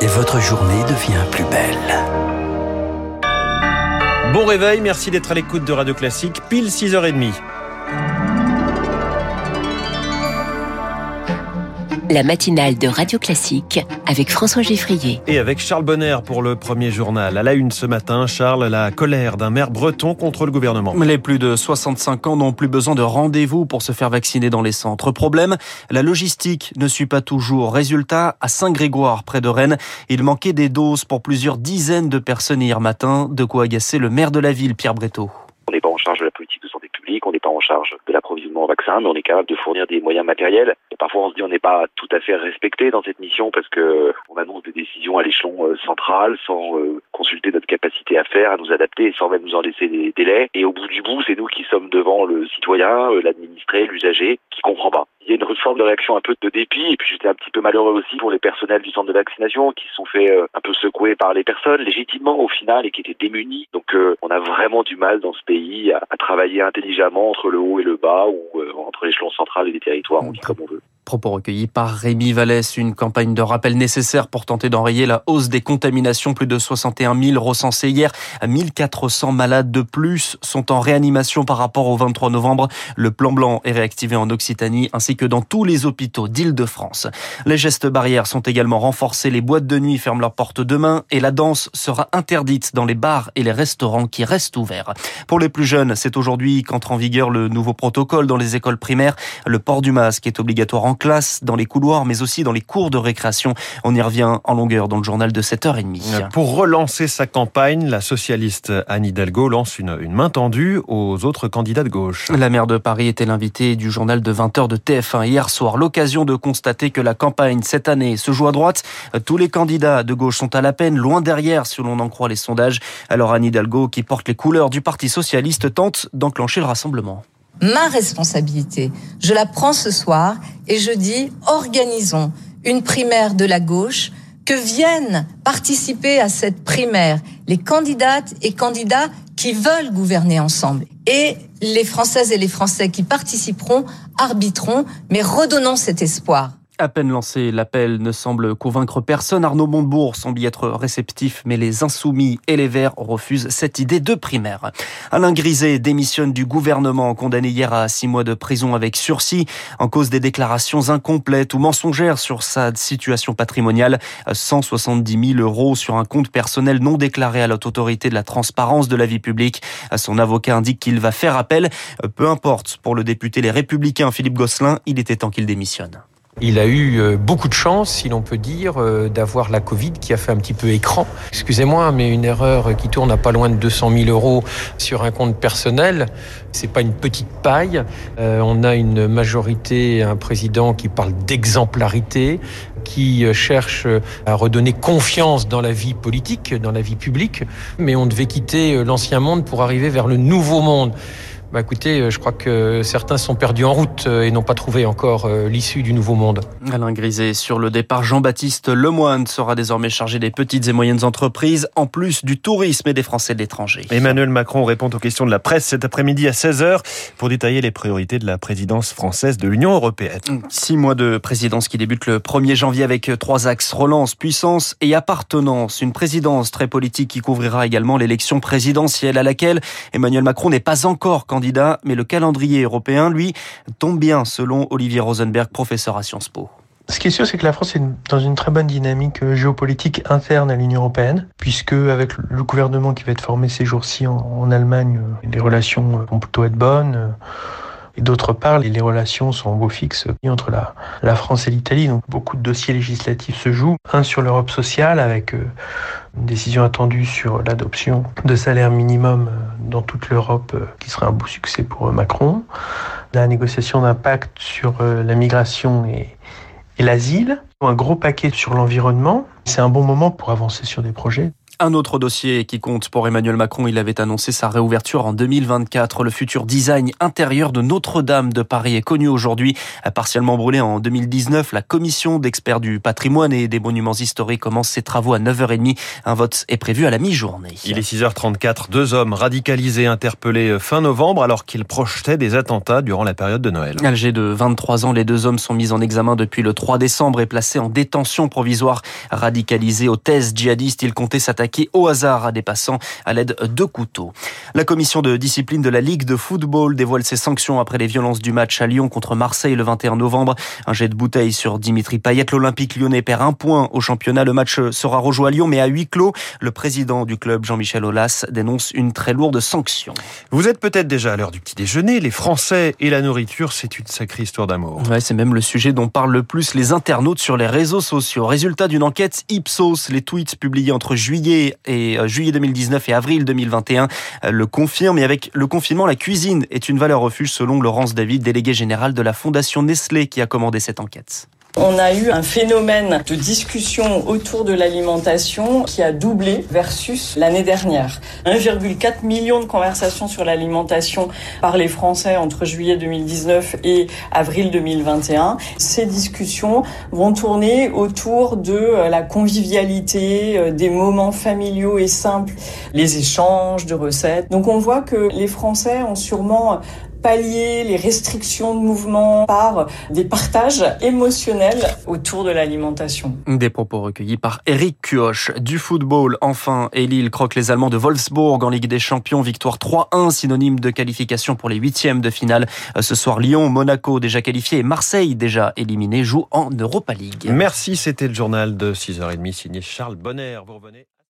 et votre journée devient plus belle. Bon réveil, merci d'être à l'écoute de Radio Classique, pile 6h30. La matinale de Radio Classique avec François Geffrier. Et avec Charles Bonner pour le premier journal. À la une ce matin, Charles, la colère d'un maire breton contre le gouvernement. Les plus de 65 ans n'ont plus besoin de rendez-vous pour se faire vacciner dans les centres. Problème, la logistique ne suit pas toujours. Résultat, à Saint-Grégoire, près de Rennes, il manquait des doses pour plusieurs dizaines de personnes hier matin. De quoi agacer le maire de la ville, Pierre Breteau. On n'est pas en charge de la politique de santé publique, on n'est pas en charge de l'approvisionnement en vaccins, mais on est capable de fournir des moyens matériels. Et parfois, on se dit on n'est pas tout à fait respecté dans cette mission parce que on annonce des décisions à l'échelon euh, central sans euh, consulter notre capacité à faire, à nous adapter, sans même nous en laisser des délais. Et au bout du bout, c'est nous qui sommes devant le citoyen, euh, l'administré, l'usager, qui comprend pas. Il y a une forme de réaction un peu de dépit, et puis j'étais un petit peu malheureux aussi pour les personnels du centre de vaccination qui se sont fait un peu secouer par les personnes, légitimement au final, et qui étaient démunis. Donc on a vraiment du mal dans ce pays à travailler intelligemment entre le haut et le bas, ou entre l'échelon central et les territoires, on dit comme on veut. Propos recueillis par Rémi Vallès, une campagne de rappel nécessaire pour tenter d'enrayer la hausse des contaminations. Plus de 61 000 recensés hier. 1400 malades de plus sont en réanimation par rapport au 23 novembre. Le plan blanc est réactivé en Occitanie ainsi que dans tous les hôpitaux d'Île-de-France. Les gestes barrières sont également renforcés. Les boîtes de nuit ferment leurs portes demain et la danse sera interdite dans les bars et les restaurants qui restent ouverts. Pour les plus jeunes, c'est aujourd'hui qu'entre en vigueur le nouveau protocole dans les écoles primaires. Le port du masque est obligatoire en classe, dans les couloirs, mais aussi dans les cours de récréation. On y revient en longueur dans le journal de 7h30. Pour relancer sa campagne, la socialiste Anne Hidalgo lance une, une main tendue aux autres candidats de gauche. La maire de Paris était l'invitée du journal de 20h de TF1 hier soir. L'occasion de constater que la campagne cette année se joue à droite. Tous les candidats de gauche sont à la peine, loin derrière si l'on en croit les sondages. Alors Anne Hidalgo, qui porte les couleurs du Parti socialiste, tente d'enclencher le rassemblement ma responsabilité. Je la prends ce soir et je dis organisons une primaire de la gauche, que viennent participer à cette primaire les candidates et candidats qui veulent gouverner ensemble. Et les Françaises et les Français qui participeront arbitreront, mais redonnons cet espoir. À peine lancé, l'appel ne semble convaincre personne. Arnaud Montebourg semble y être réceptif, mais les Insoumis et les Verts refusent cette idée de primaire. Alain Griset démissionne du gouvernement, condamné hier à six mois de prison avec sursis, en cause des déclarations incomplètes ou mensongères sur sa situation patrimoniale. 170 000 euros sur un compte personnel non déclaré à l'autorité de la transparence de la vie publique. Son avocat indique qu'il va faire appel. Peu importe, pour le député Les Républicains Philippe Gosselin, il était temps qu'il démissionne. Il a eu euh, beaucoup de chance, si l'on peut dire, euh, d'avoir la Covid qui a fait un petit peu écran. Excusez-moi, mais une erreur qui tourne à pas loin de 200 000 euros sur un compte personnel, c'est pas une petite paille. Euh, on a une majorité, un président qui parle d'exemplarité, qui cherche à redonner confiance dans la vie politique, dans la vie publique. Mais on devait quitter l'ancien monde pour arriver vers le nouveau monde. Bah écoutez, euh, je crois que certains sont perdus en route euh, et n'ont pas trouvé encore euh, l'issue du nouveau monde. Alain Griset sur le départ, Jean-Baptiste Lemoine sera désormais chargé des petites et moyennes entreprises, en plus du tourisme et des Français de l'étranger. Emmanuel Macron répond aux questions de la presse cet après-midi à 16h pour détailler les priorités de la présidence française de l'Union européenne. Six mois de présidence qui débute le 1er janvier avec trois axes relance, puissance et appartenance. Une présidence très politique qui couvrira également l'élection présidentielle à laquelle Emmanuel Macron n'est pas encore candidat, mais le calendrier européen, lui, tombe bien selon Olivier Rosenberg, professeur à Sciences Po. Ce qui est sûr, c'est que la France est dans une très bonne dynamique euh, géopolitique interne à l'Union européenne, puisque avec le gouvernement qui va être formé ces jours-ci en, Allemagne, euh, les relations euh, vont plutôt être bonnes. Et d'autre part, les relations sont en beau fixe entre la, la France et l'Italie. Donc beaucoup de dossiers législatifs se jouent. Un sur l'Europe sociale avec une décision attendue sur l'adoption de salaire minimum dans toute l'Europe qui sera un beau succès pour Macron. La négociation d'impact sur la migration et, et l'asile. Un gros paquet sur l'environnement. C'est un bon moment pour avancer sur des projets. Un autre dossier qui compte pour Emmanuel Macron, il avait annoncé sa réouverture en 2024. Le futur design intérieur de Notre-Dame de Paris est connu aujourd'hui. Partiellement brûlé en 2019, la commission d'experts du patrimoine et des monuments historiques commence ses travaux à 9h30. Un vote est prévu à la mi-journée. Il est 6h34. Deux hommes radicalisés interpellés fin novembre alors qu'ils projetaient des attentats durant la période de Noël. Âgés de 23 ans, les deux hommes sont mis en examen depuis le 3 décembre et placés en détention provisoire. Radicalisés aux thèses djihadistes, ils comptaient s'attaquer au hasard à des passants à l'aide de couteaux. La commission de discipline de la Ligue de football dévoile ses sanctions après les violences du match à Lyon contre Marseille le 21 novembre. Un jet de bouteille sur Dimitri Payet. L'Olympique lyonnais perd un point au championnat. Le match sera rejoué à Lyon, mais à huis clos. Le président du club, Jean-Michel Aulas, dénonce une très lourde sanction. Vous êtes peut-être déjà à l'heure du petit déjeuner. Les Français et la nourriture, c'est une sacrée histoire d'amour. Ouais, c'est même le sujet dont parlent le plus les internautes sur les réseaux sociaux. Résultat d'une enquête Ipsos, les tweets publiés entre juillet et euh, juillet 2019 et avril 2021 euh, le confirme. Et avec le confinement, la cuisine est une valeur refuge selon Laurence David, déléguée générale de la Fondation Nestlé qui a commandé cette enquête. On a eu un phénomène de discussion autour de l'alimentation qui a doublé versus l'année dernière. 1,4 million de conversations sur l'alimentation par les Français entre juillet 2019 et avril 2021. Ces discussions vont tourner autour de euh, la convivialité, euh, des moments familiaux et simples, les échanges de recettes. Donc on voit que les Français ont sûrement pallier les restrictions de mouvement par des partages émotionnels autour de l'alimentation. Des propos recueillis par Eric Cuoche. Du football, enfin, et Lille croque les Allemands de Wolfsburg en Ligue des Champions. Victoire 3-1, synonyme de qualification pour les huitièmes de finale. Ce soir, Lyon, Monaco déjà qualifié et Marseille déjà éliminé jouent en Europa League. Merci, c'était le journal de 6h30 signé Charles Bonner. Vous revenez